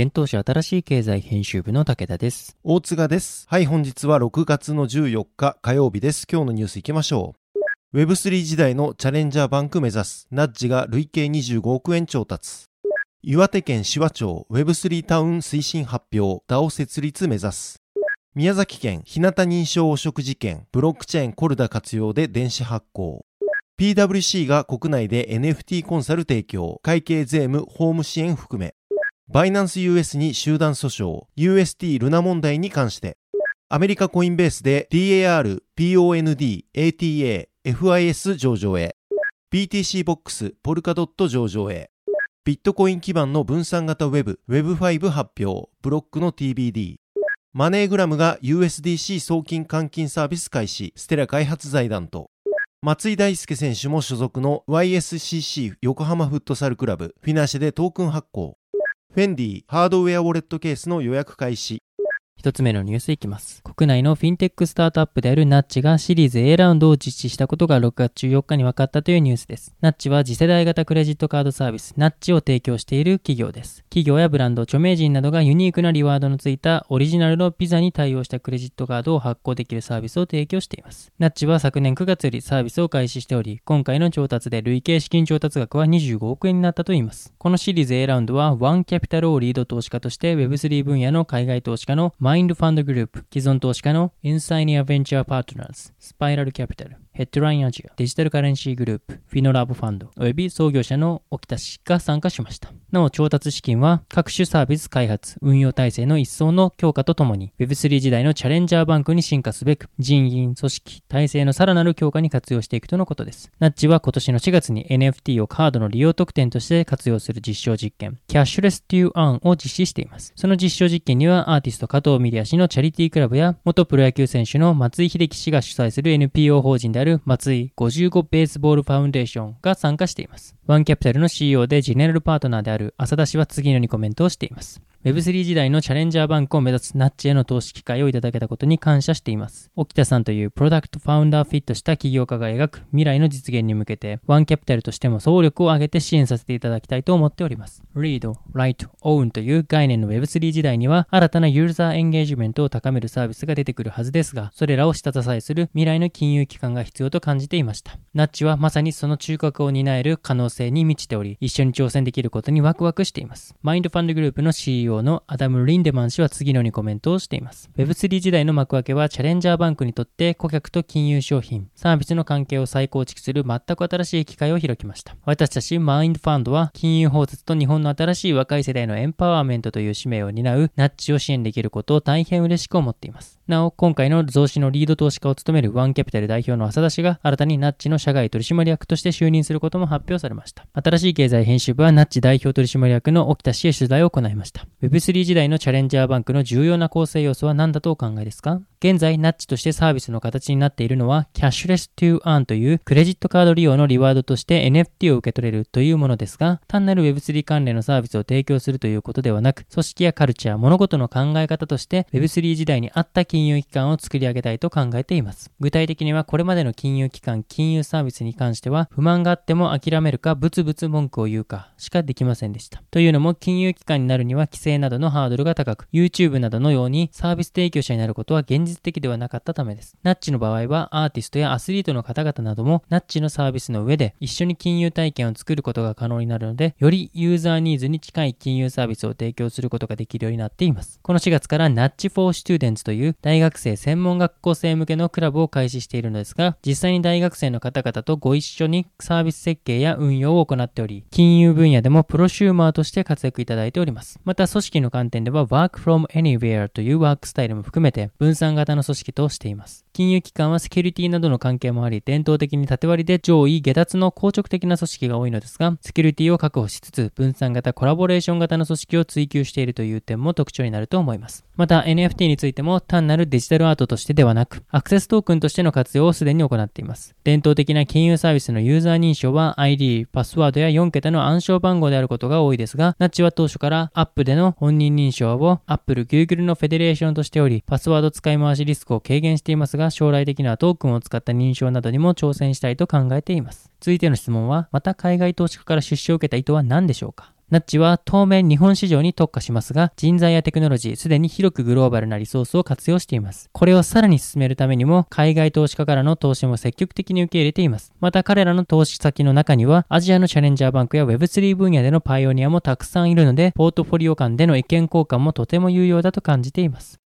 現当社新しい経済編集部の武田です。大塚です。はい、本日は6月の14日火曜日です。今日のニュース行きましょう。Web3 時代のチャレンジャーバンク目指す。ナッジが累計25億円調達。岩手県紫波町 Web3 タウン推進発表。DAO 設立目指す。宮崎県日向認証汚職事件。ブロックチェーンコルダ活用で電子発行。PWC が国内で NFT コンサル提供。会計税務法務支援含め。バイナンス US に集団訴訟、UST ルナ問題に関して、アメリカコインベースで DAR、POND、ATA、FIS 上場へ、BTC ボックス、ポルカドット上場へ、ビットコイン基盤の分散型ウェブ、Web5 発表、ブロックの TBD、マネーグラムが USDC 送金換金サービス開始、ステラ開発財団と、松井大輔選手も所属の YSCC 横浜フットサルクラブ、フィナンシェでトークン発行、フェンディハードウェアウォレットケースの予約開始。一つ目のニュースいきます。国内のフィンテックスタートアップであるナッジがシリーズ A ラウンドを実施したことが6月14日に分かったというニュースです。ナッジは次世代型クレジットカードサービスナッジを提供している企業です。企業やブランド、著名人などがユニークなリワードのついたオリジナルのピザに対応したクレジットカードを発行できるサービスを提供しています。ナッジは昨年9月よりサービスを開始しており、今回の調達で累計資金調達額は25億円になったといいます。このシリーズ A ラウンドはワンキャピタルをリード投資家として Web3 分野の海外投資家のマインドファンドグループ、既存投資家のインシグニアベンチャーパートナーズ、スパイラルキャピタル、ヘッドラインアジア、デジタルカレンシーグループ、フィノラブファンド、および創業者の沖田氏が参加しました。なお、調達資金は各種サービス開発、運用体制の一層の強化とともに、Web3 時代のチャレンジャーバンクに進化すべく、人員、組織、体制のさらなる強化に活用していくとのことです。ナッジは今年の4月に NFT をカードの利用特典として活用する実証実験、 Cashless to Earn を実施しています。その実証実験には、アーティスト加藤ミリヤ氏のチャリティークラブや、元プロ野球選手の松井秀喜氏が主催する NPO 法人である松井55ベースボールファウンデーションが参加しています。ワンキャピタルの CEO でジェネラルパートナーである浅田氏は次のようにコメントをしています。Web3 時代のチャレンジャーバンクを目指すナッチへの投資機会をいただけたことに感謝しています。沖田さんというプロダクトファウンダーフィットした起業家が描く未来の実現に向けて、ワンキャピタルとしても総力を挙げて支援させていただきたいと思っております。Read, Write, Own という概念の Web3 時代には新たなユーザーエンゲージメントを高めるサービスが出てくるはずですが、それらを下支えする未来の金融機関が必要と感じていました。ナッチはまさにその中核を担える可能性に満ちており、一緒に挑戦できることにワクワクしています。マインドファンドグループの CEO のアダム・リンデマン氏は次のようにコメントをしています。Web3 時代の幕開けはチャレンジャーバンクにとって顧客と金融商品、サービスの関係を再構築する全く新しい機会を開きました。私たちマインドファンドは金融包摂と日本の新しい若い世代のエンパワーメントという使命を担うナッチを支援できることを大変嬉しく思っています。なお、今回の増資のリード投資家を務めるワンキャピタル代表の浅田氏が新たにナッチの社外取締役として就任することも発表されました。新しい経済編集部はナッチ代表取締役の沖田氏へ取材を行いました。Web3 時代のチャレンジャーバンクの重要な構成要素は何だとお考えですか？現在、ナッチとしてサービスの形になっているのは、キャッシュレス to earn というクレジットカード利用のリワードとして NFT を受け取れるというものですが、単なる Web3 関連のサービスを提供するということではなく、組織やカルチャー、物事の考え方として Web3 時代に合った金融機関を作り上げたいと考えています。具体的にはこれまでの金融機関、金融サービスに関しては、不満があっても諦めるか、ブツブツ文句を言うかしかできませんでした。というのも、金融機関になるには規制などのハードルが高く、YouTube などのようにサービス提供者になることは現実的ではなかったためです。ナッチの場合はアーティストやアスリートの方々などもナッチのサービスの上で一緒に金融体験を作ることが可能になるので、よりユーザーニーズに近い金融サービスを提供することができるようになっています。この4月からナッチ for Students という大学生専門学校生向けのクラブを開始しているのですが、実際に大学生の方々とご一緒にサービス設計や運用を行っており、金融分野でもプロシューマーとして活躍いただいております。また組織の観点では Work from Anywhere というワークスタイルも含めて分散型の組織としています。金融機関はセキュリティなどの関係もあり、伝統的に縦割りで上位下脱の硬直的な組織が多いのですが、セキュリティを確保しつつ、分散型コラボレーション型の組織を追求しているという点も特徴になると思います。また NFT についても単なるデジタルアートとしてではなく、アクセストークンとしての活用をすでに行っています。伝統的な金融サービスのユーザー認証は ID、パスワードや4桁の暗証番号であることが多いですが、ナッチは当初からアップでの本人認証を Apple、Google のフェデレーションとしており、パスワード使い回しリスクを軽減していますが、将来的にはトークンを使った認証などにも挑戦したいと考えています。続いての質問は、また海外投資家から出資を受けた意図は何でしょうか？ナッチは当面日本市場に特化しますが、人材やテクノロジー、すでに広くグローバルなリソースを活用しています。これをさらに進めるためにも、海外投資家からの投資も積極的に受け入れています。また彼らの投資先の中には、アジアのチャレンジャーバンクや Web3 分野でのパイオニアもたくさんいるので、ポートフォリオ間での意見交換もとても有用だと感じています。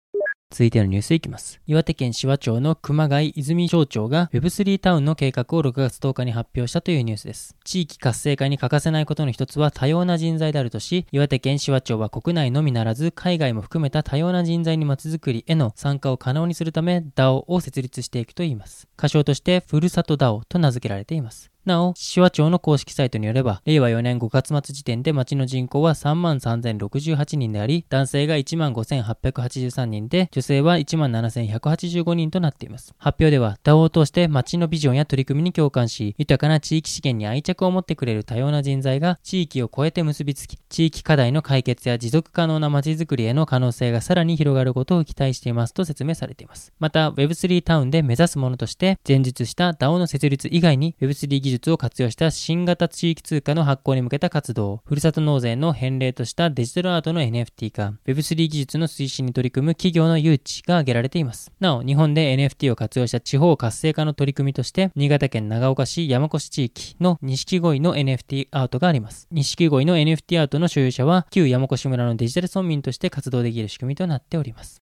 続いてのニュースいきます。岩手県紫波町の熊谷泉町長が Web3 タウンの計画を6月10日に発表したというニュースです。地域活性化に欠かせないことの一つは多様な人材であるとし、岩手県紫波町は国内のみならず海外も含めた多様な人材にまちづくりへの参加を可能にするため DAO を設立していくといいます。仮称としてふるさと DAO と名付けられています。なお、紫波町の公式サイトによれば、令和4年5月末時点で町の人口は33,068人であり、男性が15,883人で、女性は17,185人となっています。発表では、DAO を通して町のビジョンや取り組みに共感し、豊かな地域資源に愛着を持ってくれる多様な人材が地域を超えて結びつき、地域課題の解決や持続可能な街づくりへの可能性がさらに広がることを期待していますと説明されています。また、Web3 タウンで目指すものとして、前述した DAO の設立以外に Web3 技術を活用した新型地域通貨の発行に向けた活動、ふるさと納税の返礼としたデジタルアートの NFT 化、Web3 技術の推進に取り組む企業の誘致が挙げられています。なお、日本で NFT を活用した地方活性化の取り組みとして、新潟県長岡市山越地域の錦鯉の NFT アートがあります。錦鯉の NFT アートの所有者は、旧山越村のデジタル村民として活動できる仕組みとなっております。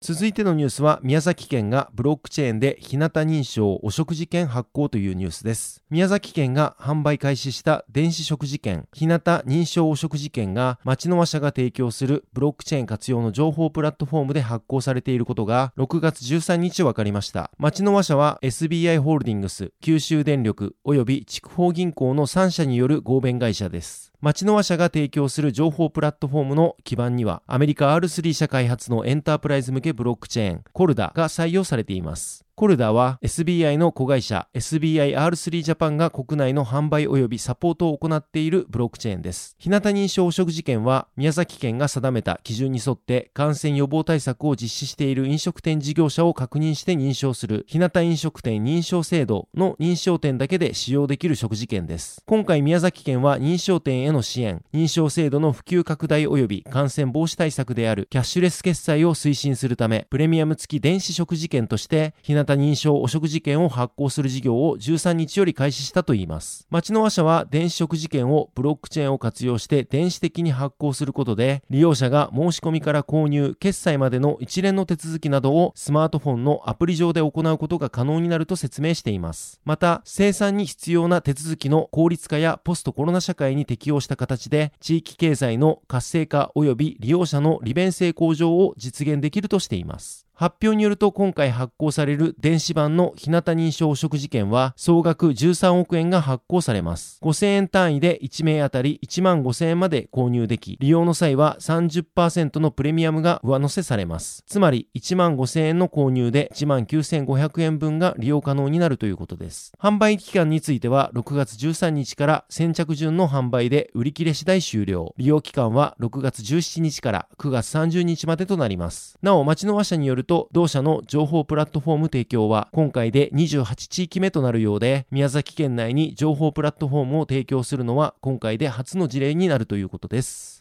続いてのニュースは宮崎県がブロックチェーンで日向認証お食事券発行というニュースです。宮崎県が販売開始した電子食事券日向認証お食事券が町の和社が提供するブロックチェーン活用の情報プラットフォームで発行されていることが6月13日分かりました。町の和社は SBI ホールディングス、九州電力及び筑豊銀行の3社による合弁会社です。町の和社が提供する情報プラットフォームの基盤には、アメリカ R3 社開発のエンタープライズ向けブロックチェーン、コルダが採用されています。コルダは SBI の子会社 SBIR3 ジャパンが国内の販売及びサポートを行っているブロックチェーンです。日向認証食事券は宮崎県が定めた基準に沿って感染予防対策を実施している飲食店事業者を確認して認証する日向飲食店認証制度の認証店だけで使用できる食事券です。今回宮崎県は認証店への支援、認証制度の普及拡大及び感染防止対策であるキャッシュレス決済を推進するため、プレミアム付き電子食事券として日向認証お食事券を発行する事業を13日より開始したといいます。町の和社は電子食事券をブロックチェーンを活用して電子的に発行することで、利用者が申し込みから購入、決済までの一連の手続きなどをスマートフォンのアプリ上で行うことが可能になると説明しています。また、生産に必要な手続きの効率化やポストコロナ社会に適応した形で、地域経済の活性化及び利用者の利便性向上を実現できるとしています。発表によると今回発行される電子版の日向認証汚職事件は総額13億円が発行されます。5000円単位で1名当たり1万5000円まで購入でき、利用の際は30%のプレミアムが上乗せされます。つまり1万5000円の購入で1万9500円分が利用可能になるということです。販売期間については6月13日から先着順の販売で売り切れ次第終了。利用期間は6月17日から9月30日までとなります。なお、町の和社によると、同社の情報プラットフォーム提供は今回で28地域目となるようで、宮崎県内に情報プラットフォームを提供するのは今回で初の事例になるということです。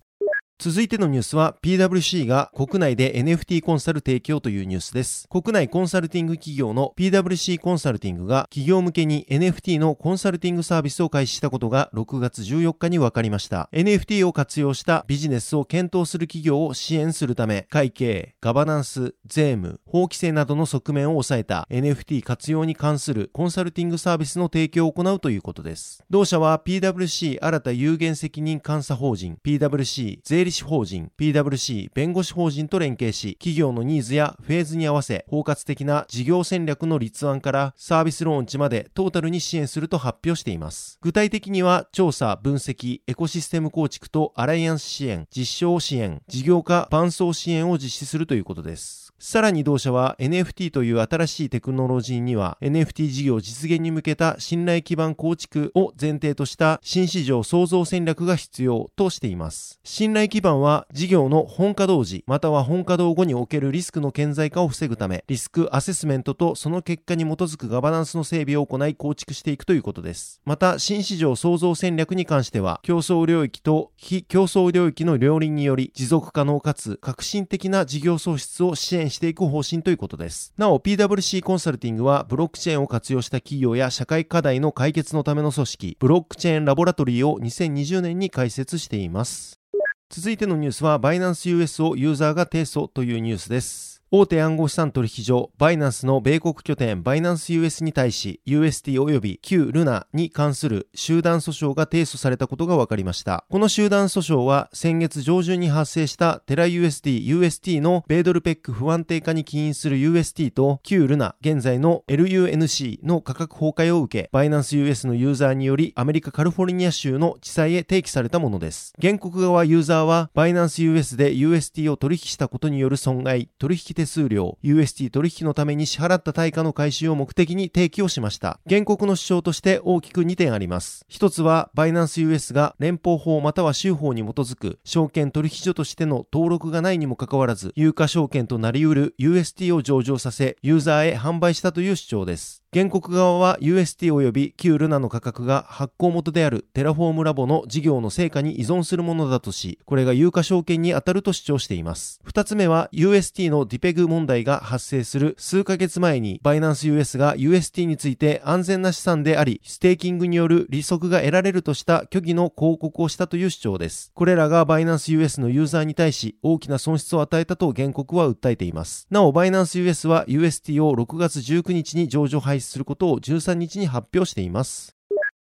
続いてのニュースは PWC が国内で NFT コンサル提供というニュースです。国内コンサルティング企業の PWC コンサルティングが企業向けに NFT のコンサルティングサービスを開始したことが6月14日に分かりました。NFT を活用したビジネスを検討する企業を支援するため会計、ガバナンス、税務、法規制などの側面を抑えた NFT 活用に関するコンサルティングサービスの提供を行うということです。同社は PWC 新た有限責任監査法人 PWC 税理士法人 PWC 弁護士法人と連携し、企業のニーズやフェーズに合わせ、包括的な事業戦略の立案からサービスローンチまでトータルに支援すると発表しています。具体的には、調査、分析、エコシステム構築とアライアンス支援、実証支援、事業化、伴走支援を実施するということです。さらに同社は NFT という新しいテクノロジーには NFT 事業実現に向けた信頼基盤構築を前提とした新市場創造戦略が必要としています。信頼基盤は事業の本稼働時または本稼働後におけるリスクの顕在化を防ぐためリスクアセスメントとその結果に基づくガバナンスの整備を行い構築していくということです。また新市場創造戦略に関しては競争領域と非競争領域の両輪により持続可能かつ革新的な事業創出を支援していく方針ということです。なお、PWC コンサルティングは、ブロックチェーンを活用した企業や社会課題の解決のための組織、ブロックチェーンラボラトリーを2020年に開設しています。続いてのニュースは、バイナンス US をユーザーが提訴というニュースです。大手暗号資産取引所バイナンスの米国拠点バイナンス US に対し UST 及び旧ルナに関する集団訴訟が提訴されたことが分かりました。この集団訴訟は先月上旬に発生したテラ USD、UST の米ドルペック不安定化に起因する UST と旧ルナ、現在の LUNC の価格崩壊を受け、バイナンス US のユーザーによりアメリカカリフォルニア州の地裁へ提起されたものです。原告側ユーザーはバイナンス US で UST を取引したことによる損害、取引手数料、UST 取引のために支払った対価の回収を目的に提起をしました。原告の主張として大きく2点あります。一つは、バイナンス US が連邦法または州法に基づく証券取引所としての登録がないにもかかわらず、有価証券となり得る UST を上場させ、ユーザーへ販売したという主張です。原告側は UST 及び旧ルナの価格が発行元であるテラフォームラボの事業の成果に依存するものだとし、これが有価証券に当たると主張しています。二つ目は UST のディペグ問題が発生する数ヶ月前にバイナンス US が UST について安全な資産であり、ステーキングによる利息が得られるとした虚偽の広告をしたという主張です。これらがバイナンス US のユーザーに対し大きな損失を与えたと原告は訴えています。なお、バイナンス US は UST を6月19日に上場廃止することを13日に発表しています。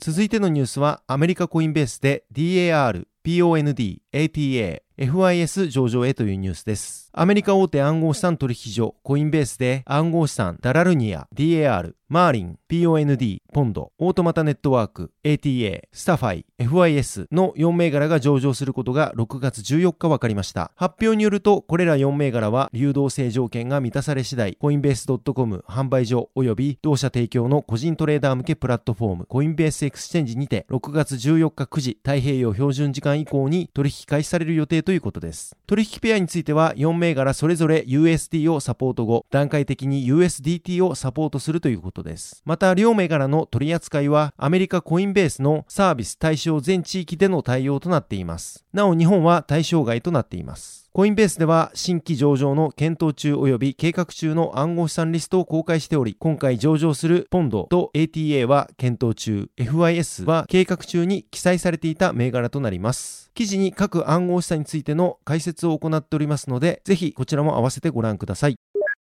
続いてのニュースはアメリカコインベースで DAR、POND、ATA、FIS 上場へというニュースです。アメリカ大手暗号資産取引所コインベースで暗号資産ダラルニア、DAR、マーリン、POND、ポンド、オートマタネットワーク、ATA、スタファイ、FIS の4銘柄が上場することが6月14日分かりました。発表によると、これら4銘柄は流動性条件が満たされ次第、コインベース .com 販売所及び同社提供の個人トレーダー向けプラットフォーム、コインベースエクスチェンジにて6月14日9時太平洋標準時間以降に取引開始される予定ということです。取引ペアについては4銘柄それぞれ USD をサポート後、段階的に USDT をサポートするということです。また、両銘柄の取り扱いはアメリカコインベースのサービス対象全地域での対応となっています。なお、日本は対象外となっています。コインベースでは新規上場の検討中及び計画中の暗号資産リストを公開しており、今回上場するポンドと ATA は検討中、FIS は計画中に記載されていた銘柄となります。記事に各暗号資産についての解説を行っておりますので、ぜひこちらも合わせてご覧ください。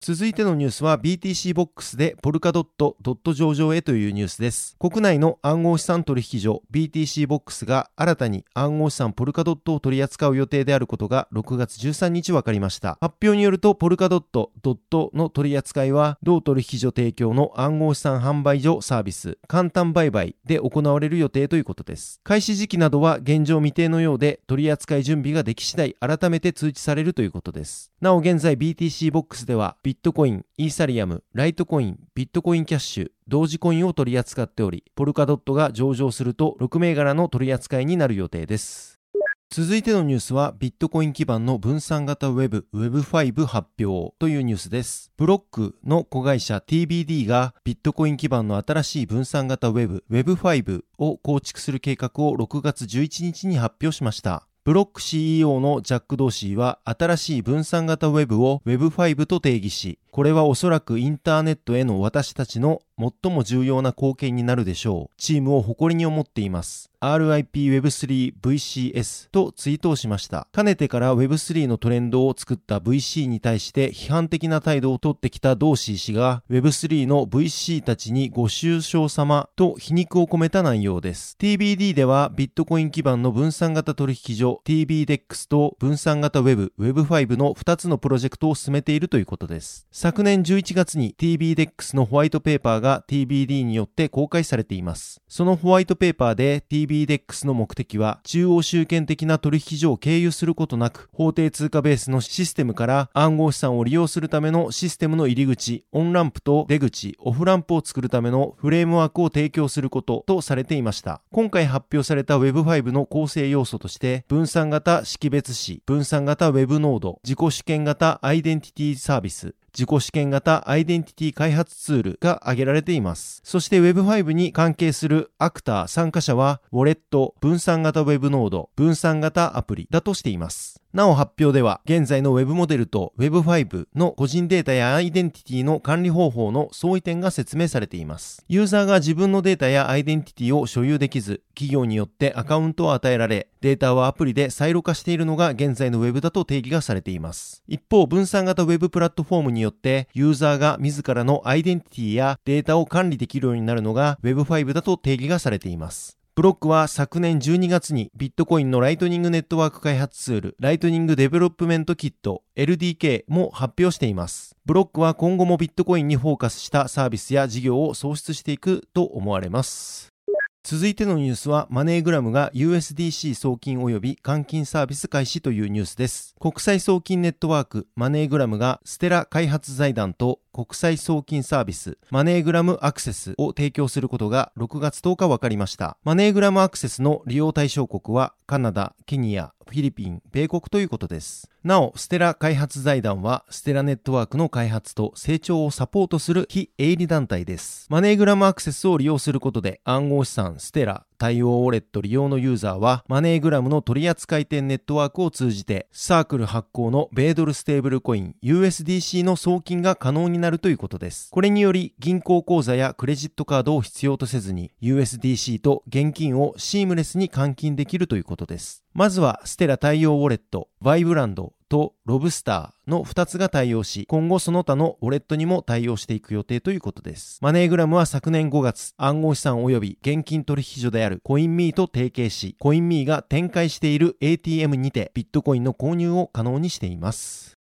続いてのニュースは BTC ボックスでポルカドットドット上場へというニュースです。国内の暗号資産取引所 BTC ボックスが新たに暗号資産ポルカドットを取り扱う予定であることが6月13日分かりました。発表によるとポルカドットドットの取り扱いは同取引所提供の暗号資産販売所サービス簡単売買で行われる予定ということです。開始時期などは現状未定のようで取り扱い準備ができ次第改めて通知されるということです。なお現在 BTC ボックスではビットコイン、イーサリアム、ライトコイン、ビットコインキャッシュ、同時コインを取り扱っており、ポルカドットが上場すると6銘柄の取り扱いになる予定です。続いてのニュースはビットコイン基盤の分散型ウェブ Web5 発表というニュースです。ブロックの子会社 TBD がビットコイン基盤の新しい分散型ウェブ Web5 を構築する計画を6月11日に発表しました。ブロック CEO のジャック・ドーシーは新しい分散型ウェブを Web5 と定義し、これはおそらくインターネットへの私たちの最も重要な貢献になるでしょう。チームを誇りに思っています。RIPWeb3VCS とツイートをしました。かねてから Web3 のトレンドを作った VC に対して批判的な態度をとってきたドーシー氏が Web3 の VC たちにご愁傷様と皮肉を込めた内容です。TBD ではビットコイン基盤の分散型取引所 TBDEX と分散型 Web、Web5 の2つのプロジェクトを進めているということです。昨年11月に TBDEX のホワイトペーパーが TBD によって公開されています。そのホワイトペーパーで TBD CBDEX の目的は中央集権的な取引所を経由することなく法定通貨ベースのシステムから暗号資産を利用するためのシステムの入り口、オンランプと出口、オフランプを作るためのフレームワークを提供することとされていました。今回発表された Web5 の構成要素として分散型識別子、分散型 Web ノード、自己主権型アイデンティティサービス、自己主権型アイデンティティ開発ツールが挙げられています。そして Web5 に関係するアクター参加者は、ウォレット、分散型 Web ノード、分散型アプリだとしています。なお発表では、現在の Web モデルと Web5 の個人データやアイデンティティの管理方法の相違点が説明されています。ユーザーが自分のデータやアイデンティティを所有できず、企業によってアカウントを与えられ、データはアプリでサイロ化しているのが現在の Web だと定義がされています。一方、分散型 Web プラットフォームによって、ユーザーが自らのアイデンティティやデータを管理できるようになるのが Web5 だと定義がされています。ブロックは昨年12月にビットコインのライトニングネットワーク開発ツール、ライトニングデベロップメントキット、LDK も発表しています。ブロックは今後もビットコインにフォーカスしたサービスや事業を創出していくと思われます。続いてのニュースは、マネーグラムが USDC 送金及び換金サービス開始というニュースです。国際送金ネットワークマネーグラムがステラ開発財団と国際送金サービスマネーグラムアクセスを提供することが6月10日分かりました。マネーグラムアクセスの利用対象国はカナダ、ケニア、フィリピン、米国ということです。なお、ステラ開発財団は、ステラネットワークの開発と成長をサポートする非営利団体です。マネーグラムアクセスを利用することで、暗号資産ステラ、対応ウォレット利用のユーザーは、マネーグラムの取扱店ネットワークを通じて、サークル発行の米ドルステーブルコイン USDC の送金が可能になるということです。これにより、銀行口座やクレジットカードを必要とせずに、USDC と現金をシームレスに換金できるということです。まずは、ステラ対応ウォレット、バイブランドとロブスターの2つが対応し、今後その他のウォレットにも対応していく予定ということです。マネーグラムは昨年5月、暗号資産及び現金取引所であるコインミーと提携し、コインミーが展開している ATM にてビットコインの購入を可能にしています。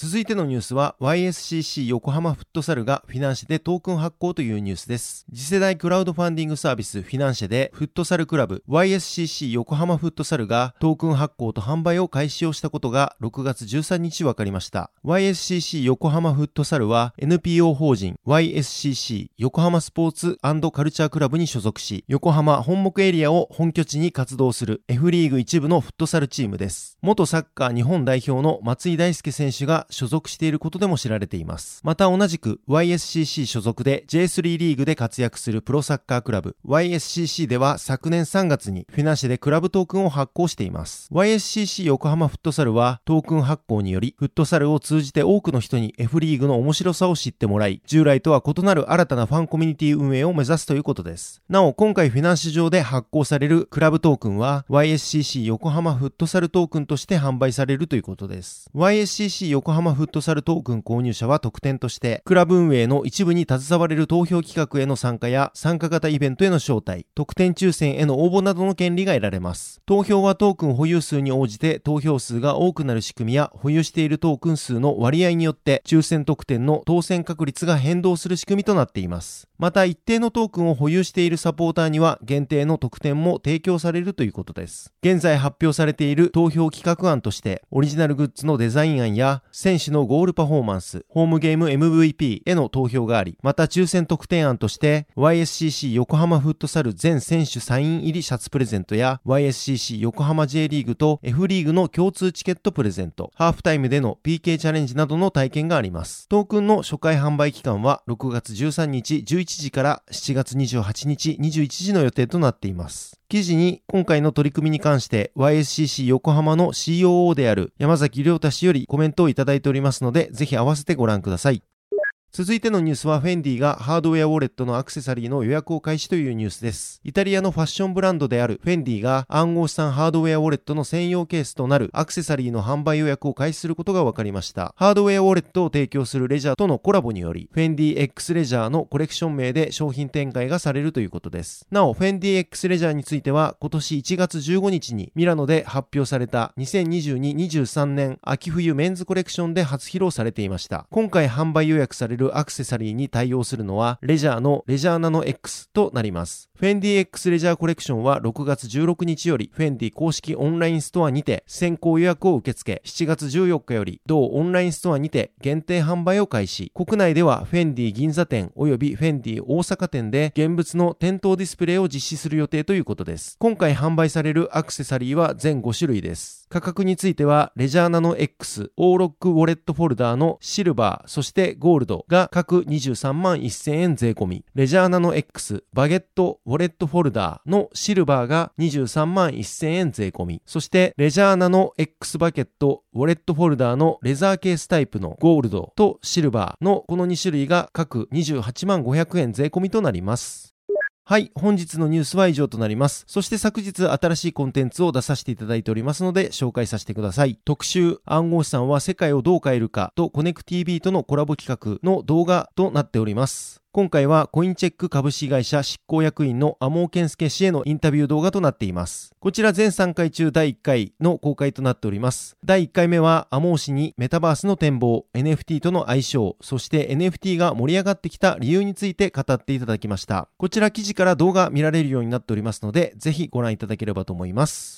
続いてのニュースは YSCC 横浜フットサルがフィナンシェでトークン発行というニュースです。次世代クラウドファンディングサービスフィナンシェでフットサルクラブ YSCC 横浜フットサルがトークン発行と販売を開始をしたことが6月13日分かりました。YSCC 横浜フットサルは NPO 法人 YSCC 横浜スポーツカルチャークラブに所属し、横浜本木エリアを本拠地に活動する F リーグ一部のフットサルチームです。元サッカー日本代表の松井大輔選手が所属していることでも知られています。また同じく YSCC 所属で J3 リーグで活躍するプロサッカークラブ YSCC では昨年3月にフィナンシェでクラブトークンを発行しています。YSCC 横浜フットサルはトークン発行によりフットサルを通じて多くの人に F リーグの面白さを知ってもらい、従来とは異なる新たなファンコミュニティ運営を目指すということです。なお、今回フィナンシェ上で発行されるクラブトークンは YSCC 横浜フットサルトークンとして販売されるということです。YSCC 横浜浜フットサルトークン購入者は特典として、クラブ運営の一部に携われる投票企画への参加や参加型イベントへの招待、特典抽選への応募などの権利が得られます。投票はトークン保有数に応じて投票数が多くなる仕組みや保有しているトークン数の割合によって抽選特典の当選確率が変動する仕組みとなっています。また一定のトークンを保有しているサポーターには限定の特典も提供されるということです。現在発表されている投票企画案としてオリジナルグッズのデザイン案や選手のゴールパフォーマンス、ホームゲーム MVP への投票があり、また抽選特典案として YSCC 横浜フットサル全選手サイン入りシャツプレゼントや YSCC 横浜 J リーグと F リーグの共通チケットプレゼント、ハーフタイムでの PK チャレンジなどの体験があります。トークンの初回販売期間は6月13日11時から7月28日21時の予定となっています。記事に今回の取り組みに関して YSCC 横浜の COO である山崎亮太氏よりコメントをいただいておりますので、ぜひ合わせてご覧ください。続いてのニュースはフェンディがハードウェアウォレットのアクセサリーの予約を開始というニュースです。イタリアのファッションブランドであるフェンディが暗号資産ハードウェアウォレットの専用ケースとなるアクセサリーの販売予約を開始することが分かりました。ハードウェアウォレットを提供するレジャーとのコラボにより、フェンディ X レジャーのコレクション名で商品展開がされるということです。なお、フェンディ X レジャーについては今年1月15日にミラノで発表された2022-23年秋冬メンズコレクションで初披露されていました。今回販売予約されるアクセサリーに対応するのは、レジャーのレジャーナノ X となります。フェンディ X レジャーコレクションは6月16日より、フェンディ公式オンラインストアにて先行予約を受け付け、7月14日より、同オンラインストアにて限定販売を開始。国内ではフェンディ銀座店及びフェンディ大阪店で現物の店頭ディスプレイを実施する予定ということです。今回販売されるアクセサリーは全5種類です。価格については、レジャーナノ X、オーロックウォレットフォルダーのシルバー、そしてゴールドが各23万1000円税込み、レジャーナの X、バゲットウォレットフォルダーのシルバーが23万1000円税込み、そしてレジャーナの X バケットウォレットフォルダーのレザーケースタイプのゴールドとシルバーのこの2種類が各28万500円税込みとなります。はい。本日のニュースは以上となります。そして昨日新しいコンテンツを出させていただいておりますので紹介させてください。特集暗号資産は世界をどう変えるかとコネク TV とのコラボ企画の動画となっております。今回はコインチェック株式会社執行役員のアモーケンスケ氏へのインタビュー動画となっています。こちら全3回中第1回の公開となっております。第1回目はアモー氏にメタバースの展望、NFT との相性、そして NFT が盛り上がってきた理由について語っていただきました。こちら記事から動画見られるようになっておりますので、ぜひご覧いただければと思います。